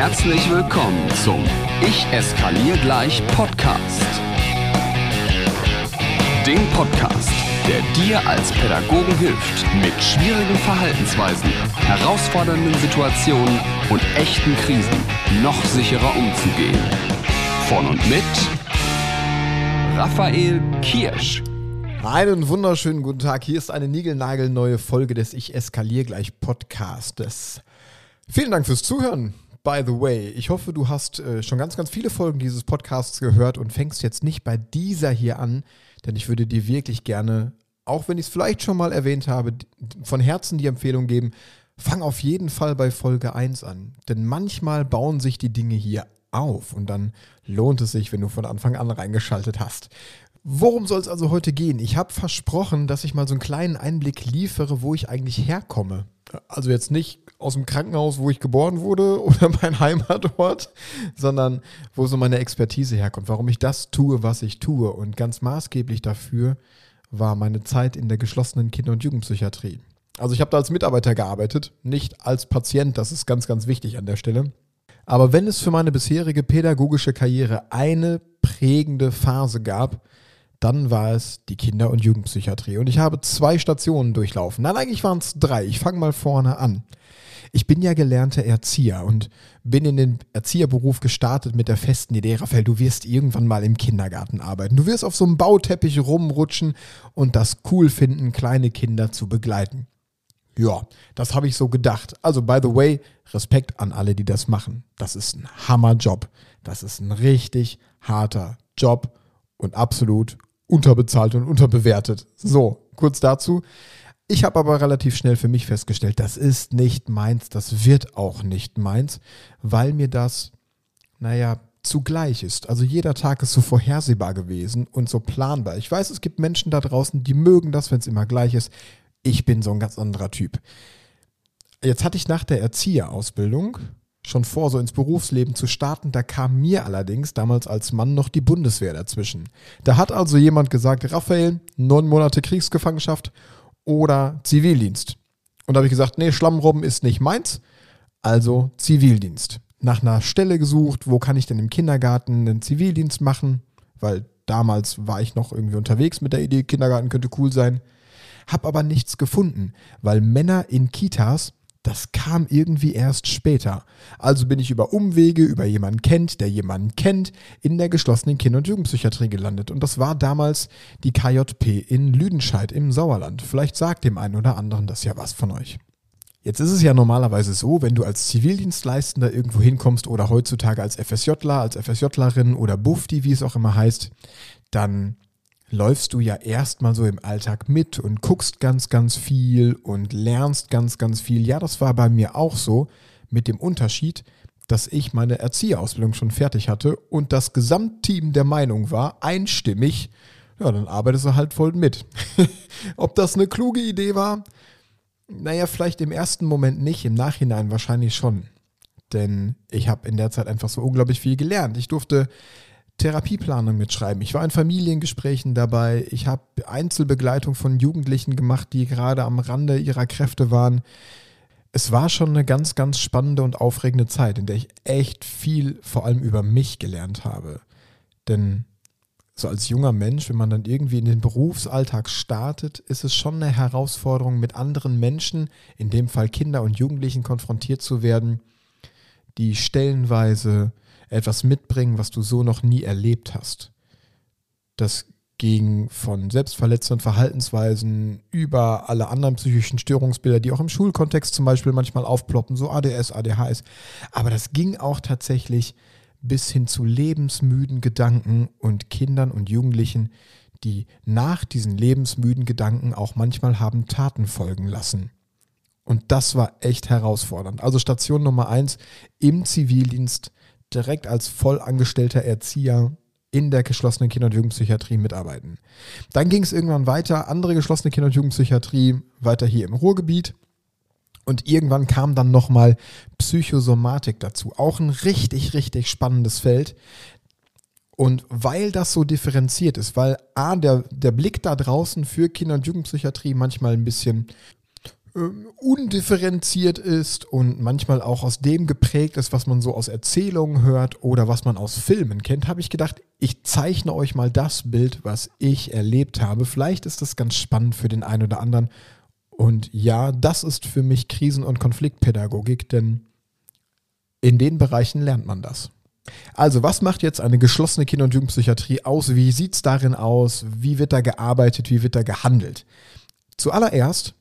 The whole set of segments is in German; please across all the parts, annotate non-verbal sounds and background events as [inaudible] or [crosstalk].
Herzlich willkommen zum Ich eskaliere gleich Podcast. Dem Podcast, der dir als Pädagogen hilft, mit schwierigen Verhaltensweisen, herausfordernden Situationen und echten Krisen noch sicherer umzugehen. Von und mit Raphael Kirsch. Einen wunderschönen guten Tag. Hier ist eine niegelnagelneue Folge des Ich eskaliere gleich Podcastes. Vielen Dank fürs Zuhören. By the way, ich hoffe, du hast äh, schon ganz, ganz viele Folgen dieses Podcasts gehört und fängst jetzt nicht bei dieser hier an, denn ich würde dir wirklich gerne, auch wenn ich es vielleicht schon mal erwähnt habe, von Herzen die Empfehlung geben, fang auf jeden Fall bei Folge 1 an. Denn manchmal bauen sich die Dinge hier auf und dann lohnt es sich, wenn du von Anfang an reingeschaltet hast. Worum soll es also heute gehen? Ich habe versprochen, dass ich mal so einen kleinen Einblick liefere, wo ich eigentlich herkomme. Also jetzt nicht aus dem Krankenhaus, wo ich geboren wurde [laughs] oder mein Heimatort, sondern wo so meine Expertise herkommt, warum ich das tue, was ich tue. Und ganz maßgeblich dafür war meine Zeit in der geschlossenen Kinder- und Jugendpsychiatrie. Also ich habe da als Mitarbeiter gearbeitet, nicht als Patient, das ist ganz, ganz wichtig an der Stelle. Aber wenn es für meine bisherige pädagogische Karriere eine prägende Phase gab, dann war es die Kinder- und Jugendpsychiatrie. Und ich habe zwei Stationen durchlaufen. Nein, eigentlich waren es drei. Ich fange mal vorne an. Ich bin ja gelernter Erzieher und bin in den Erzieherberuf gestartet mit der festen Idee, Raphael, du wirst irgendwann mal im Kindergarten arbeiten. Du wirst auf so einem Bauteppich rumrutschen und das cool finden, kleine Kinder zu begleiten. Ja, das habe ich so gedacht. Also, by the way, Respekt an alle, die das machen. Das ist ein Hammerjob. Das ist ein richtig harter Job und absolut unterbezahlt und unterbewertet. So, kurz dazu. Ich habe aber relativ schnell für mich festgestellt, das ist nicht meins, das wird auch nicht meins, weil mir das, naja, zugleich ist. Also jeder Tag ist so vorhersehbar gewesen und so planbar. Ich weiß, es gibt Menschen da draußen, die mögen das, wenn es immer gleich ist. Ich bin so ein ganz anderer Typ. Jetzt hatte ich nach der Erzieherausbildung schon vor, so ins Berufsleben zu starten. Da kam mir allerdings damals als Mann noch die Bundeswehr dazwischen. Da hat also jemand gesagt, Raphael, neun Monate Kriegsgefangenschaft oder Zivildienst. Und da habe ich gesagt, nee, Schlammrobben ist nicht meins, also Zivildienst. Nach einer Stelle gesucht, wo kann ich denn im Kindergarten einen Zivildienst machen, weil damals war ich noch irgendwie unterwegs mit der Idee, Kindergarten könnte cool sein. Hab aber nichts gefunden, weil Männer in Kitas das kam irgendwie erst später. Also bin ich über Umwege, über jemanden kennt, der jemanden kennt, in der geschlossenen Kinder- und Jugendpsychiatrie gelandet. Und das war damals die KJP in Lüdenscheid im Sauerland. Vielleicht sagt dem einen oder anderen das ja was von euch. Jetzt ist es ja normalerweise so, wenn du als Zivildienstleistender irgendwo hinkommst oder heutzutage als FSJler, als FSJlerin oder Bufti, wie es auch immer heißt, dann läufst du ja erstmal so im Alltag mit und guckst ganz, ganz viel und lernst ganz, ganz viel. Ja, das war bei mir auch so, mit dem Unterschied, dass ich meine Erzieherausbildung schon fertig hatte und das Gesamtteam der Meinung war, einstimmig, ja, dann arbeitest du halt voll mit. [laughs] Ob das eine kluge Idee war? Naja, vielleicht im ersten Moment nicht, im Nachhinein wahrscheinlich schon. Denn ich habe in der Zeit einfach so unglaublich viel gelernt. Ich durfte Therapieplanung mitschreiben. Ich war in Familiengesprächen dabei. Ich habe Einzelbegleitung von Jugendlichen gemacht, die gerade am Rande ihrer Kräfte waren. Es war schon eine ganz, ganz spannende und aufregende Zeit, in der ich echt viel vor allem über mich gelernt habe. Denn so als junger Mensch, wenn man dann irgendwie in den Berufsalltag startet, ist es schon eine Herausforderung, mit anderen Menschen, in dem Fall Kinder und Jugendlichen, konfrontiert zu werden, die stellenweise etwas mitbringen, was du so noch nie erlebt hast. Das ging von selbstverletzenden Verhaltensweisen über alle anderen psychischen Störungsbilder, die auch im Schulkontext zum Beispiel manchmal aufploppen, so ADS, ADHS. Aber das ging auch tatsächlich bis hin zu lebensmüden Gedanken und Kindern und Jugendlichen, die nach diesen lebensmüden Gedanken auch manchmal haben Taten folgen lassen. Und das war echt herausfordernd. Also Station Nummer eins im Zivildienst direkt als vollangestellter Erzieher in der geschlossenen Kinder- und Jugendpsychiatrie mitarbeiten. Dann ging es irgendwann weiter, andere geschlossene Kinder- und Jugendpsychiatrie, weiter hier im Ruhrgebiet. Und irgendwann kam dann nochmal Psychosomatik dazu. Auch ein richtig, richtig spannendes Feld. Und weil das so differenziert ist, weil A, der, der Blick da draußen für Kinder- und Jugendpsychiatrie manchmal ein bisschen undifferenziert ist und manchmal auch aus dem geprägt ist, was man so aus Erzählungen hört oder was man aus Filmen kennt, habe ich gedacht, ich zeichne euch mal das Bild, was ich erlebt habe. Vielleicht ist das ganz spannend für den einen oder anderen. Und ja, das ist für mich Krisen- und Konfliktpädagogik, denn in den Bereichen lernt man das. Also, was macht jetzt eine geschlossene Kinder- und Jugendpsychiatrie aus? Wie sieht es darin aus? Wie wird da gearbeitet? Wie wird da gehandelt? Zuallererst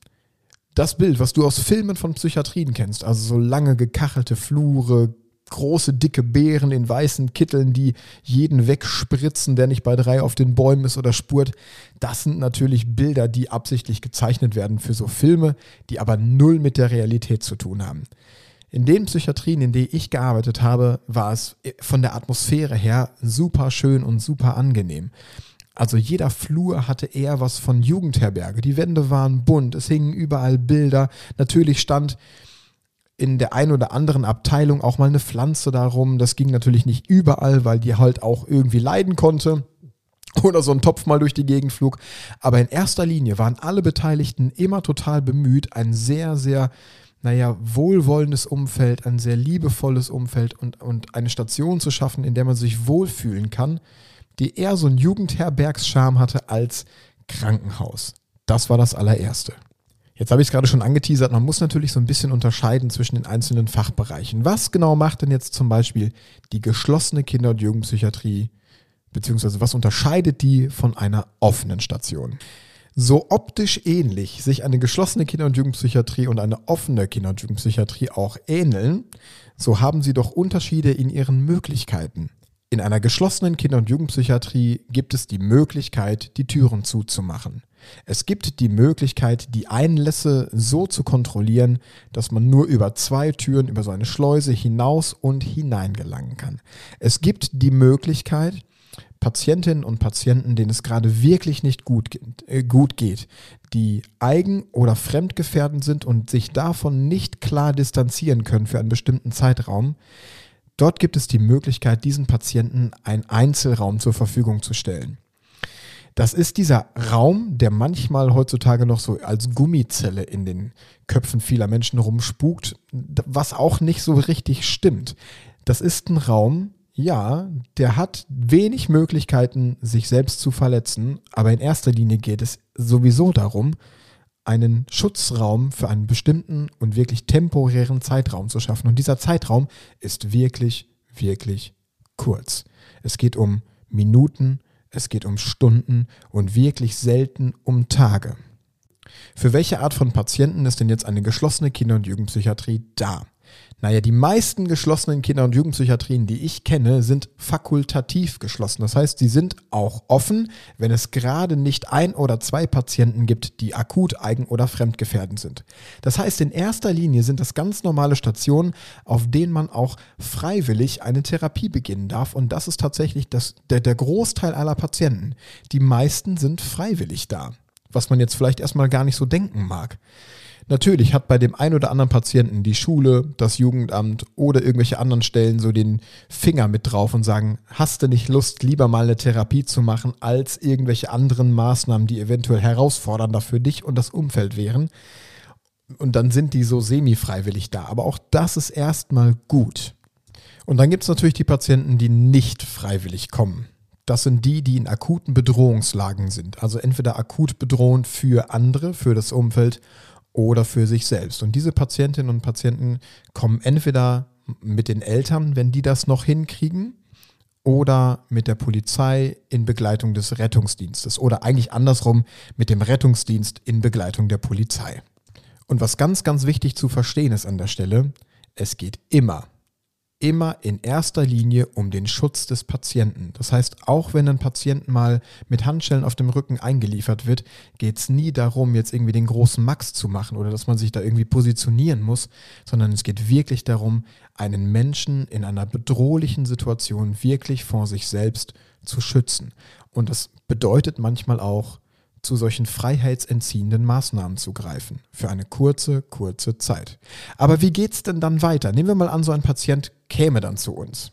das Bild, was du aus Filmen von Psychiatrien kennst, also so lange gekachelte Flure, große dicke Beeren in weißen Kitteln, die jeden wegspritzen, der nicht bei drei auf den Bäumen ist oder spurt. Das sind natürlich Bilder, die absichtlich gezeichnet werden für so Filme, die aber null mit der Realität zu tun haben. In den Psychiatrien, in denen ich gearbeitet habe, war es von der Atmosphäre her super schön und super angenehm. Also jeder Flur hatte eher was von Jugendherberge. Die Wände waren bunt, es hingen überall Bilder. Natürlich stand in der einen oder anderen Abteilung auch mal eine Pflanze darum. Das ging natürlich nicht überall, weil die halt auch irgendwie leiden konnte oder so ein Topf mal durch die Gegend flog. Aber in erster Linie waren alle Beteiligten immer total bemüht, ein sehr, sehr naja, wohlwollendes Umfeld, ein sehr liebevolles Umfeld und, und eine Station zu schaffen, in der man sich wohlfühlen kann, die eher so einen Jugendherbergscharme hatte als Krankenhaus. Das war das allererste. Jetzt habe ich es gerade schon angeteasert, man muss natürlich so ein bisschen unterscheiden zwischen den einzelnen Fachbereichen. Was genau macht denn jetzt zum Beispiel die geschlossene Kinder- und Jugendpsychiatrie, beziehungsweise was unterscheidet die von einer offenen Station? so optisch ähnlich sich eine geschlossene Kinder- und Jugendpsychiatrie und eine offene Kinder- und Jugendpsychiatrie auch ähneln, so haben sie doch Unterschiede in ihren Möglichkeiten. In einer geschlossenen Kinder- und Jugendpsychiatrie gibt es die Möglichkeit, die Türen zuzumachen. Es gibt die Möglichkeit, die Einlässe so zu kontrollieren, dass man nur über zwei Türen, über so eine Schleuse hinaus und hinein gelangen kann. Es gibt die Möglichkeit, Patientinnen und Patienten, denen es gerade wirklich nicht gut, äh, gut geht, die eigen- oder fremdgefährdend sind und sich davon nicht klar distanzieren können für einen bestimmten Zeitraum, dort gibt es die Möglichkeit, diesen Patienten einen Einzelraum zur Verfügung zu stellen. Das ist dieser Raum, der manchmal heutzutage noch so als Gummizelle in den Köpfen vieler Menschen rumspukt, was auch nicht so richtig stimmt. Das ist ein Raum, ja, der hat wenig Möglichkeiten, sich selbst zu verletzen, aber in erster Linie geht es sowieso darum, einen Schutzraum für einen bestimmten und wirklich temporären Zeitraum zu schaffen. Und dieser Zeitraum ist wirklich, wirklich kurz. Es geht um Minuten, es geht um Stunden und wirklich selten um Tage. Für welche Art von Patienten ist denn jetzt eine geschlossene Kinder- und Jugendpsychiatrie da? Naja, die meisten geschlossenen Kinder- und Jugendpsychiatrien, die ich kenne, sind fakultativ geschlossen. Das heißt, sie sind auch offen, wenn es gerade nicht ein oder zwei Patienten gibt, die akut eigen- oder fremdgefährdend sind. Das heißt, in erster Linie sind das ganz normale Stationen, auf denen man auch freiwillig eine Therapie beginnen darf. Und das ist tatsächlich das, der, der Großteil aller Patienten. Die meisten sind freiwillig da, was man jetzt vielleicht erstmal gar nicht so denken mag. Natürlich hat bei dem ein oder anderen Patienten die Schule, das Jugendamt oder irgendwelche anderen Stellen so den Finger mit drauf und sagen, hast du nicht Lust, lieber mal eine Therapie zu machen, als irgendwelche anderen Maßnahmen, die eventuell herausfordernder für dich und das Umfeld wären. Und dann sind die so semi-freiwillig da. Aber auch das ist erstmal gut. Und dann gibt es natürlich die Patienten, die nicht freiwillig kommen. Das sind die, die in akuten Bedrohungslagen sind. Also entweder akut bedrohend für andere, für das Umfeld oder für sich selbst. Und diese Patientinnen und Patienten kommen entweder mit den Eltern, wenn die das noch hinkriegen, oder mit der Polizei in Begleitung des Rettungsdienstes oder eigentlich andersrum mit dem Rettungsdienst in Begleitung der Polizei. Und was ganz, ganz wichtig zu verstehen ist an der Stelle, es geht immer immer in erster Linie um den Schutz des Patienten. Das heißt, auch wenn ein Patient mal mit Handschellen auf dem Rücken eingeliefert wird, geht es nie darum, jetzt irgendwie den großen Max zu machen oder dass man sich da irgendwie positionieren muss, sondern es geht wirklich darum, einen Menschen in einer bedrohlichen Situation wirklich vor sich selbst zu schützen. Und das bedeutet manchmal auch, zu solchen freiheitsentziehenden Maßnahmen zu greifen. Für eine kurze, kurze Zeit. Aber wie geht es denn dann weiter? Nehmen wir mal an, so ein Patient käme dann zu uns.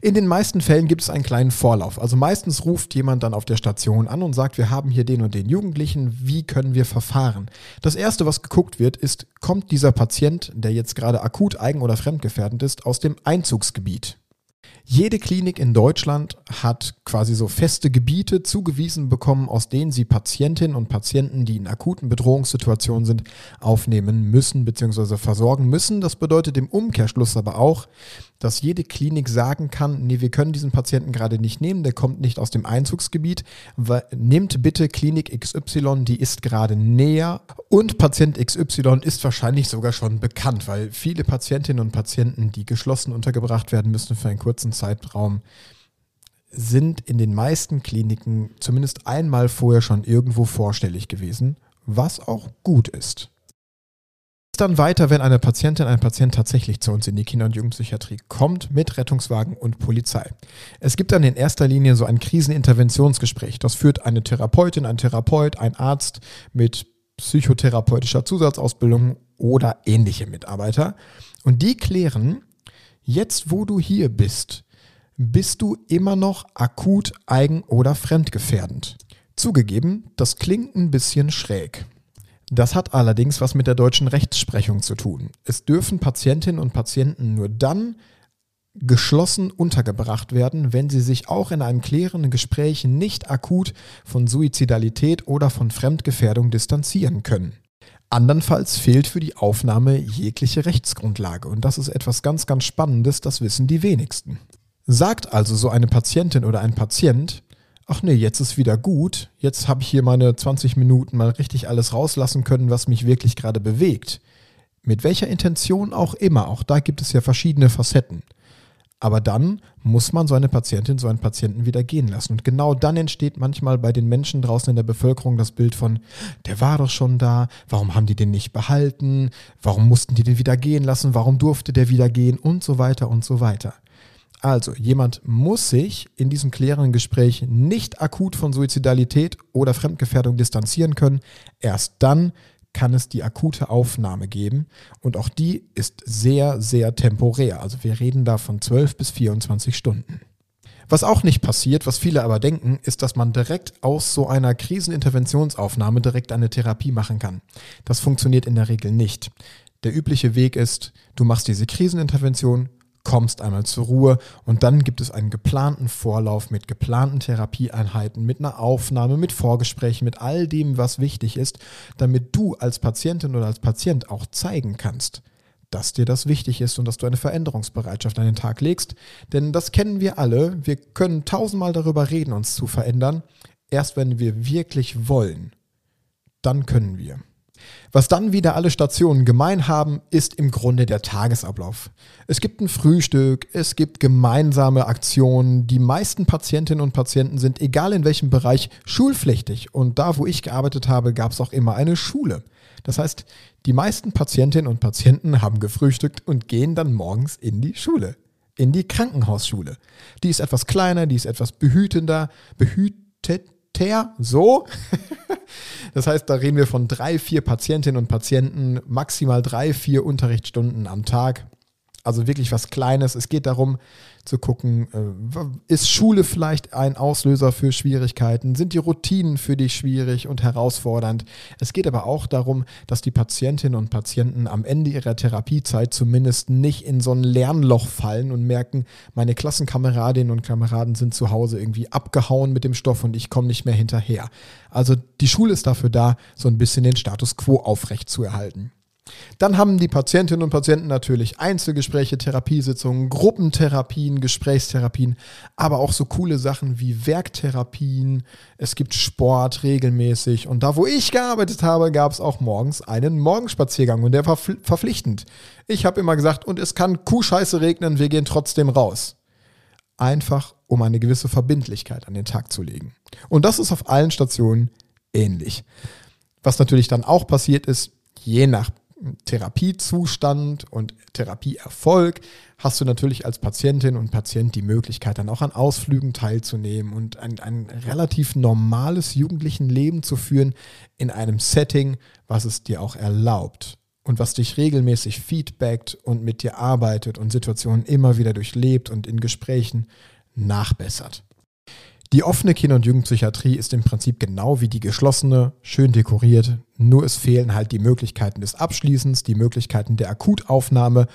In den meisten Fällen gibt es einen kleinen Vorlauf. Also meistens ruft jemand dann auf der Station an und sagt, wir haben hier den und den Jugendlichen, wie können wir verfahren? Das Erste, was geguckt wird, ist, kommt dieser Patient, der jetzt gerade akut eigen- oder fremdgefährdend ist, aus dem Einzugsgebiet? Jede Klinik in Deutschland hat quasi so feste Gebiete zugewiesen bekommen, aus denen sie Patientinnen und Patienten, die in akuten Bedrohungssituationen sind, aufnehmen müssen bzw. versorgen müssen. Das bedeutet im Umkehrschluss aber auch, dass jede Klinik sagen kann, nee, wir können diesen Patienten gerade nicht nehmen, der kommt nicht aus dem Einzugsgebiet, nimmt bitte Klinik XY, die ist gerade näher. Und Patient XY ist wahrscheinlich sogar schon bekannt, weil viele Patientinnen und Patienten, die geschlossen untergebracht werden müssen für einen kurzen Zeitraum, sind in den meisten Kliniken zumindest einmal vorher schon irgendwo vorstellig gewesen, was auch gut ist dann weiter, wenn eine Patientin, ein Patient tatsächlich zu uns in die Kinder- und Jugendpsychiatrie kommt mit Rettungswagen und Polizei. Es gibt dann in erster Linie so ein Kriseninterventionsgespräch. Das führt eine Therapeutin, ein Therapeut, ein Arzt mit psychotherapeutischer Zusatzausbildung oder ähnliche Mitarbeiter. Und die klären, jetzt wo du hier bist, bist du immer noch akut eigen- oder fremdgefährdend. Zugegeben, das klingt ein bisschen schräg. Das hat allerdings was mit der deutschen Rechtsprechung zu tun. Es dürfen Patientinnen und Patienten nur dann geschlossen untergebracht werden, wenn sie sich auch in einem klärenden Gespräch nicht akut von Suizidalität oder von Fremdgefährdung distanzieren können. Andernfalls fehlt für die Aufnahme jegliche Rechtsgrundlage und das ist etwas ganz, ganz Spannendes, das wissen die wenigsten. Sagt also so eine Patientin oder ein Patient, ach nee, jetzt ist wieder gut, jetzt habe ich hier meine 20 Minuten mal richtig alles rauslassen können, was mich wirklich gerade bewegt. Mit welcher Intention auch immer, auch da gibt es ja verschiedene Facetten. Aber dann muss man so eine Patientin, so einen Patienten wieder gehen lassen. Und genau dann entsteht manchmal bei den Menschen draußen in der Bevölkerung das Bild von, der war doch schon da, warum haben die den nicht behalten, warum mussten die den wieder gehen lassen, warum durfte der wieder gehen und so weiter und so weiter. Also, jemand muss sich in diesem klärenden Gespräch nicht akut von Suizidalität oder Fremdgefährdung distanzieren können. Erst dann kann es die akute Aufnahme geben und auch die ist sehr, sehr temporär. Also wir reden da von 12 bis 24 Stunden. Was auch nicht passiert, was viele aber denken, ist, dass man direkt aus so einer Kriseninterventionsaufnahme direkt eine Therapie machen kann. Das funktioniert in der Regel nicht. Der übliche Weg ist, du machst diese Krisenintervention, kommst einmal zur Ruhe und dann gibt es einen geplanten Vorlauf mit geplanten Therapieeinheiten, mit einer Aufnahme, mit Vorgesprächen, mit all dem, was wichtig ist, damit du als Patientin oder als Patient auch zeigen kannst, dass dir das wichtig ist und dass du eine Veränderungsbereitschaft an den Tag legst. Denn das kennen wir alle. Wir können tausendmal darüber reden, uns zu verändern. Erst wenn wir wirklich wollen, dann können wir. Was dann wieder alle Stationen gemein haben, ist im Grunde der Tagesablauf. Es gibt ein Frühstück, es gibt gemeinsame Aktionen. Die meisten Patientinnen und Patienten sind, egal in welchem Bereich, schulpflichtig. Und da, wo ich gearbeitet habe, gab es auch immer eine Schule. Das heißt, die meisten Patientinnen und Patienten haben gefrühstückt und gehen dann morgens in die Schule, in die Krankenhausschule. Die ist etwas kleiner, die ist etwas behütender, behütet Ter, so. [laughs] Das heißt, da reden wir von drei, vier Patientinnen und Patienten, maximal drei, vier Unterrichtsstunden am Tag. Also wirklich was Kleines. Es geht darum zu gucken, äh, ist Schule vielleicht ein Auslöser für Schwierigkeiten? Sind die Routinen für dich schwierig und herausfordernd? Es geht aber auch darum, dass die Patientinnen und Patienten am Ende ihrer Therapiezeit zumindest nicht in so ein Lernloch fallen und merken, meine Klassenkameradinnen und Kameraden sind zu Hause irgendwie abgehauen mit dem Stoff und ich komme nicht mehr hinterher. Also die Schule ist dafür da, so ein bisschen den Status quo aufrechtzuerhalten. Dann haben die Patientinnen und Patienten natürlich Einzelgespräche, Therapiesitzungen, Gruppentherapien, Gesprächstherapien, aber auch so coole Sachen wie Werktherapien. Es gibt Sport regelmäßig und da, wo ich gearbeitet habe, gab es auch morgens einen Morgenspaziergang und der war verpflichtend. Ich habe immer gesagt, und es kann Kuhscheiße regnen, wir gehen trotzdem raus. Einfach, um eine gewisse Verbindlichkeit an den Tag zu legen. Und das ist auf allen Stationen ähnlich. Was natürlich dann auch passiert ist, je nach Therapiezustand und Therapieerfolg hast du natürlich als Patientin und Patient die Möglichkeit, dann auch an Ausflügen teilzunehmen und ein, ein relativ normales jugendlichen Leben zu führen in einem Setting, was es dir auch erlaubt. und was dich regelmäßig feedbackt und mit dir arbeitet und Situationen immer wieder durchlebt und in Gesprächen nachbessert. Die offene Kinder- und Jugendpsychiatrie ist im Prinzip genau wie die geschlossene, schön dekoriert, nur es fehlen halt die Möglichkeiten des Abschließens, die Möglichkeiten der Akutaufnahme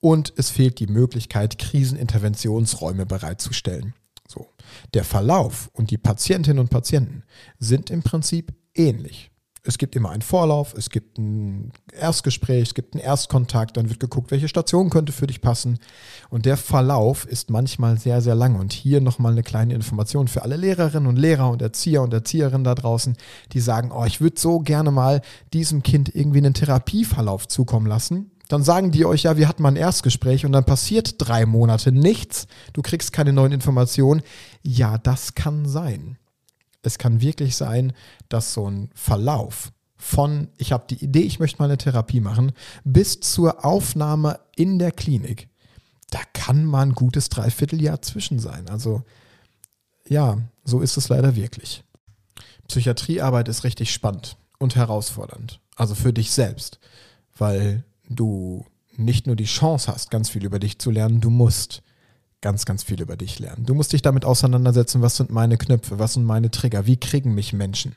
und es fehlt die Möglichkeit, Kriseninterventionsräume bereitzustellen. So. Der Verlauf und die Patientinnen und Patienten sind im Prinzip ähnlich es gibt immer einen Vorlauf, es gibt ein Erstgespräch, es gibt einen Erstkontakt, dann wird geguckt, welche Station könnte für dich passen. Und der Verlauf ist manchmal sehr, sehr lang. Und hier nochmal eine kleine Information für alle Lehrerinnen und Lehrer und Erzieher und Erzieherinnen da draußen, die sagen, oh, ich würde so gerne mal diesem Kind irgendwie einen Therapieverlauf zukommen lassen. Dann sagen die euch, ja, wir hatten mal ein Erstgespräch und dann passiert drei Monate nichts. Du kriegst keine neuen Informationen. Ja, das kann sein es kann wirklich sein, dass so ein Verlauf von, ich habe die Idee, ich möchte mal eine Therapie machen, bis zur Aufnahme in der Klinik, da kann man ein gutes Dreivierteljahr zwischen sein. Also ja, so ist es leider wirklich. Psychiatriearbeit ist richtig spannend und herausfordernd. Also für dich selbst, weil du nicht nur die Chance hast, ganz viel über dich zu lernen, du musst ganz, ganz viel über dich lernen. Du musst dich damit auseinandersetzen, was sind meine Knöpfe, was sind meine Trigger, wie kriegen mich Menschen.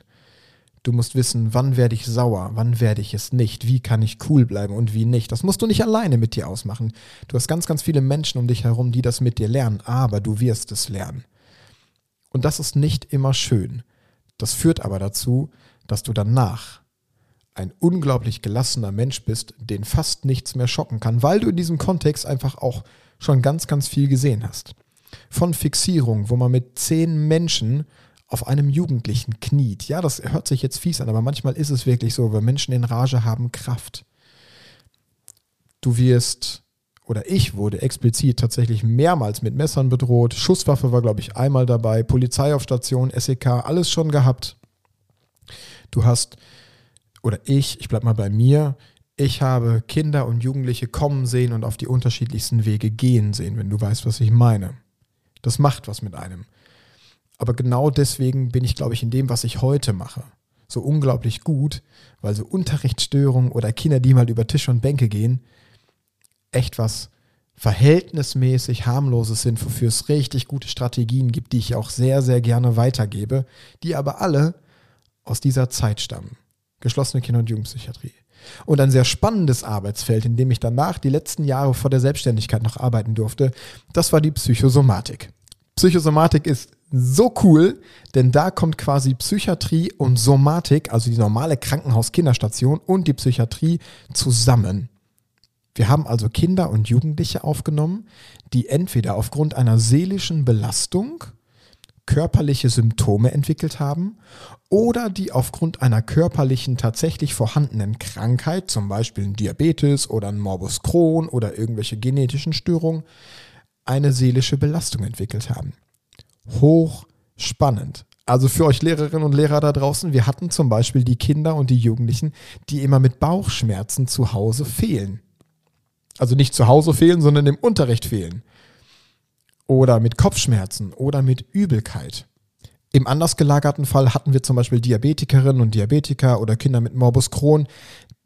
Du musst wissen, wann werde ich sauer, wann werde ich es nicht, wie kann ich cool bleiben und wie nicht. Das musst du nicht alleine mit dir ausmachen. Du hast ganz, ganz viele Menschen um dich herum, die das mit dir lernen, aber du wirst es lernen. Und das ist nicht immer schön. Das führt aber dazu, dass du danach ein unglaublich gelassener Mensch bist, den fast nichts mehr schocken kann, weil du in diesem Kontext einfach auch schon ganz, ganz viel gesehen hast. Von Fixierung, wo man mit zehn Menschen auf einem Jugendlichen kniet. Ja, das hört sich jetzt fies an, aber manchmal ist es wirklich so, weil Menschen in Rage haben Kraft. Du wirst oder ich wurde explizit tatsächlich mehrmals mit Messern bedroht. Schusswaffe war, glaube ich, einmal dabei. Polizei auf Station, SEK, alles schon gehabt. Du hast, oder ich, ich bleibe mal bei mir, ich habe Kinder und Jugendliche kommen sehen und auf die unterschiedlichsten Wege gehen sehen, wenn du weißt, was ich meine. Das macht was mit einem. Aber genau deswegen bin ich, glaube ich, in dem, was ich heute mache, so unglaublich gut, weil so Unterrichtsstörungen oder Kinder, die mal über Tische und Bänke gehen, echt was verhältnismäßig harmloses sind, wofür es richtig gute Strategien gibt, die ich auch sehr, sehr gerne weitergebe, die aber alle aus dieser Zeit stammen. Geschlossene Kinder- und Jugendpsychiatrie. Und ein sehr spannendes Arbeitsfeld, in dem ich danach die letzten Jahre vor der Selbstständigkeit noch arbeiten durfte, das war die Psychosomatik. Psychosomatik ist so cool, denn da kommt quasi Psychiatrie und Somatik, also die normale Krankenhaus-Kinderstation und die Psychiatrie zusammen. Wir haben also Kinder und Jugendliche aufgenommen, die entweder aufgrund einer seelischen Belastung körperliche Symptome entwickelt haben oder die aufgrund einer körperlichen tatsächlich vorhandenen Krankheit, zum Beispiel ein Diabetes oder ein Morbus Crohn oder irgendwelche genetischen Störungen, eine seelische Belastung entwickelt haben. Hochspannend. Also für euch Lehrerinnen und Lehrer da draußen, wir hatten zum Beispiel die Kinder und die Jugendlichen, die immer mit Bauchschmerzen zu Hause fehlen. Also nicht zu Hause fehlen, sondern im Unterricht fehlen oder mit Kopfschmerzen oder mit Übelkeit. Im anders gelagerten Fall hatten wir zum Beispiel Diabetikerinnen und Diabetiker oder Kinder mit Morbus Crohn,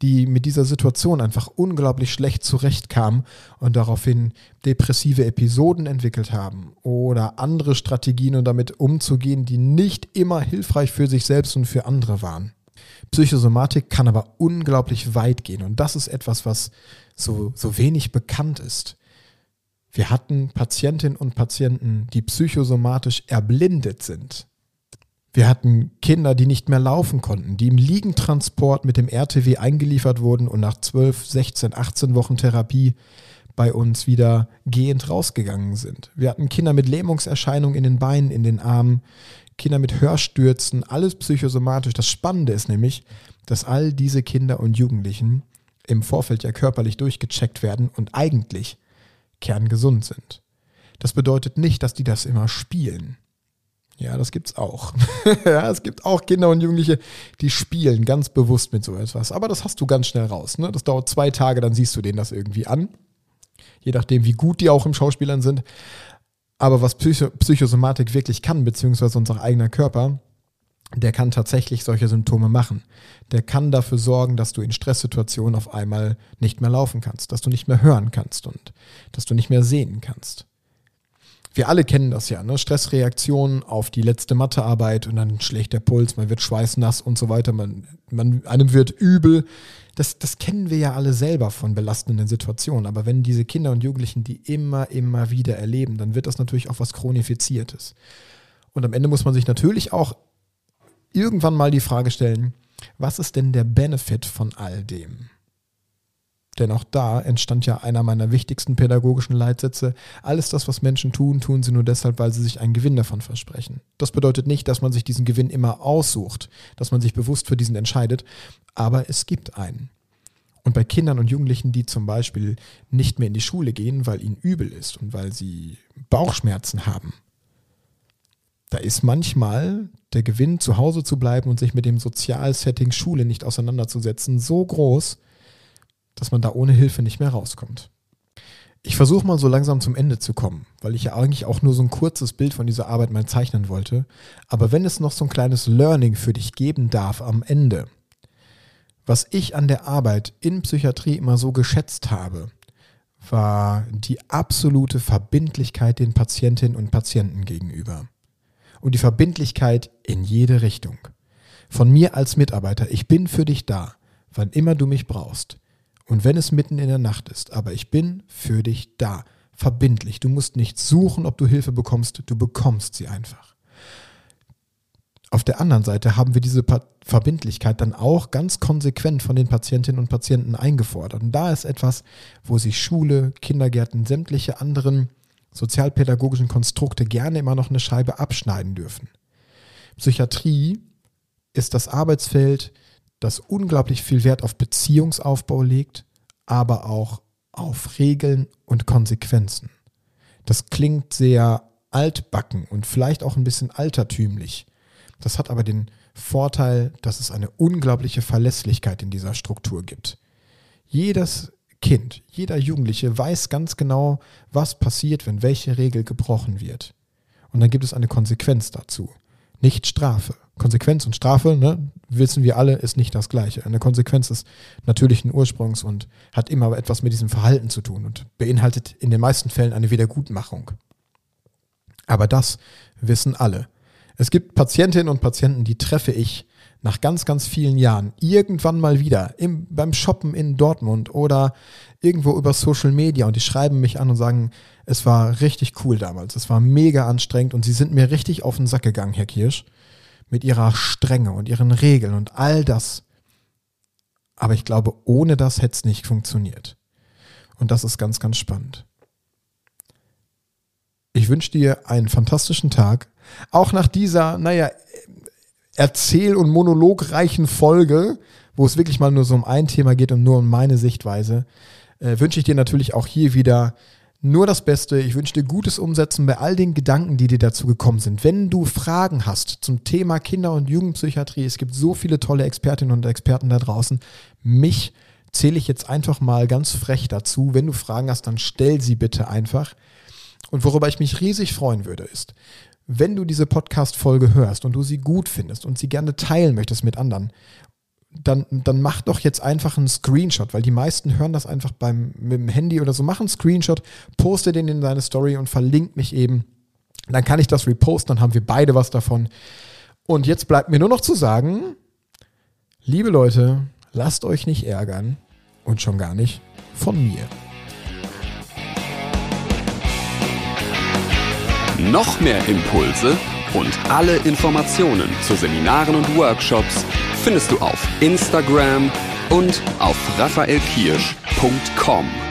die mit dieser Situation einfach unglaublich schlecht zurechtkamen und daraufhin depressive Episoden entwickelt haben oder andere Strategien, um damit umzugehen, die nicht immer hilfreich für sich selbst und für andere waren. Psychosomatik kann aber unglaublich weit gehen und das ist etwas, was so, so wenig bekannt ist. Wir hatten Patientinnen und Patienten, die psychosomatisch erblindet sind. Wir hatten Kinder, die nicht mehr laufen konnten, die im Liegentransport mit dem RTW eingeliefert wurden und nach 12, 16, 18 Wochen Therapie bei uns wieder gehend rausgegangen sind. Wir hatten Kinder mit Lähmungserscheinungen in den Beinen, in den Armen, Kinder mit Hörstürzen, alles psychosomatisch. Das Spannende ist nämlich, dass all diese Kinder und Jugendlichen im Vorfeld ja körperlich durchgecheckt werden und eigentlich kerngesund sind. Das bedeutet nicht, dass die das immer spielen. Ja, das gibt's auch. [laughs] ja, es gibt auch Kinder und Jugendliche, die spielen ganz bewusst mit so etwas. Aber das hast du ganz schnell raus. Ne? Das dauert zwei Tage, dann siehst du denen das irgendwie an. Je nachdem, wie gut die auch im Schauspielern sind. Aber was Psycho Psychosomatik wirklich kann, beziehungsweise unser eigener Körper, der kann tatsächlich solche Symptome machen. Der kann dafür sorgen, dass du in Stresssituationen auf einmal nicht mehr laufen kannst, dass du nicht mehr hören kannst und dass du nicht mehr sehen kannst. Wir alle kennen das ja, ne? Stressreaktionen auf die letzte Mathearbeit und dann schlägt der Puls, man wird schweißnass und so weiter, man, man, einem wird übel. Das, das kennen wir ja alle selber von belastenden Situationen. Aber wenn diese Kinder und Jugendlichen die immer, immer wieder erleben, dann wird das natürlich auch was Chronifiziertes. Und am Ende muss man sich natürlich auch irgendwann mal die Frage stellen, was ist denn der Benefit von all dem? Denn auch da entstand ja einer meiner wichtigsten pädagogischen Leitsätze. Alles das, was Menschen tun, tun sie nur deshalb, weil sie sich einen Gewinn davon versprechen. Das bedeutet nicht, dass man sich diesen Gewinn immer aussucht, dass man sich bewusst für diesen entscheidet, aber es gibt einen. Und bei Kindern und Jugendlichen, die zum Beispiel nicht mehr in die Schule gehen, weil ihnen übel ist und weil sie Bauchschmerzen haben, da ist manchmal der Gewinn, zu Hause zu bleiben und sich mit dem Sozialsetting Schule nicht auseinanderzusetzen, so groß, dass man da ohne Hilfe nicht mehr rauskommt. Ich versuche mal so langsam zum Ende zu kommen, weil ich ja eigentlich auch nur so ein kurzes Bild von dieser Arbeit mal zeichnen wollte. Aber wenn es noch so ein kleines Learning für dich geben darf am Ende, was ich an der Arbeit in Psychiatrie immer so geschätzt habe, war die absolute Verbindlichkeit den Patientinnen und Patienten gegenüber. Und die Verbindlichkeit in jede Richtung. Von mir als Mitarbeiter, ich bin für dich da, wann immer du mich brauchst. Und wenn es mitten in der Nacht ist, aber ich bin für dich da, verbindlich. Du musst nicht suchen, ob du Hilfe bekommst, du bekommst sie einfach. Auf der anderen Seite haben wir diese Verbindlichkeit dann auch ganz konsequent von den Patientinnen und Patienten eingefordert. Und da ist etwas, wo sich Schule, Kindergärten, sämtliche anderen sozialpädagogischen Konstrukte gerne immer noch eine Scheibe abschneiden dürfen. Psychiatrie ist das Arbeitsfeld, das unglaublich viel Wert auf Beziehungsaufbau legt, aber auch auf Regeln und Konsequenzen. Das klingt sehr altbacken und vielleicht auch ein bisschen altertümlich. Das hat aber den Vorteil, dass es eine unglaubliche Verlässlichkeit in dieser Struktur gibt. Jedes Kind, jeder Jugendliche weiß ganz genau, was passiert, wenn welche Regel gebrochen wird. Und dann gibt es eine Konsequenz dazu, nicht Strafe. Konsequenz und Strafe, ne, wissen wir alle, ist nicht das Gleiche. Eine Konsequenz ist natürlichen Ursprungs und hat immer etwas mit diesem Verhalten zu tun und beinhaltet in den meisten Fällen eine Wiedergutmachung. Aber das wissen alle. Es gibt Patientinnen und Patienten, die treffe ich nach ganz, ganz vielen Jahren irgendwann mal wieder im, beim Shoppen in Dortmund oder irgendwo über Social Media und die schreiben mich an und sagen, es war richtig cool damals, es war mega anstrengend und sie sind mir richtig auf den Sack gegangen, Herr Kirsch mit ihrer Strenge und ihren Regeln und all das. Aber ich glaube, ohne das hätte es nicht funktioniert. Und das ist ganz, ganz spannend. Ich wünsche dir einen fantastischen Tag. Auch nach dieser, naja, erzähl- und monologreichen Folge, wo es wirklich mal nur so um ein Thema geht und nur um meine Sichtweise, äh, wünsche ich dir natürlich auch hier wieder nur das Beste. Ich wünsche dir gutes Umsetzen bei all den Gedanken, die dir dazu gekommen sind. Wenn du Fragen hast zum Thema Kinder- und Jugendpsychiatrie, es gibt so viele tolle Expertinnen und Experten da draußen. Mich zähle ich jetzt einfach mal ganz frech dazu. Wenn du Fragen hast, dann stell sie bitte einfach. Und worüber ich mich riesig freuen würde, ist, wenn du diese Podcast-Folge hörst und du sie gut findest und sie gerne teilen möchtest mit anderen dann, dann mach doch jetzt einfach einen Screenshot, weil die meisten hören das einfach beim, mit dem Handy oder so. Mach einen Screenshot, poste den in deine Story und verlink mich eben. Dann kann ich das reposten, dann haben wir beide was davon. Und jetzt bleibt mir nur noch zu sagen, liebe Leute, lasst euch nicht ärgern und schon gar nicht von mir. Noch mehr Impulse und alle Informationen zu Seminaren und Workshops findest du auf Instagram und auf raphaelkirsch.com.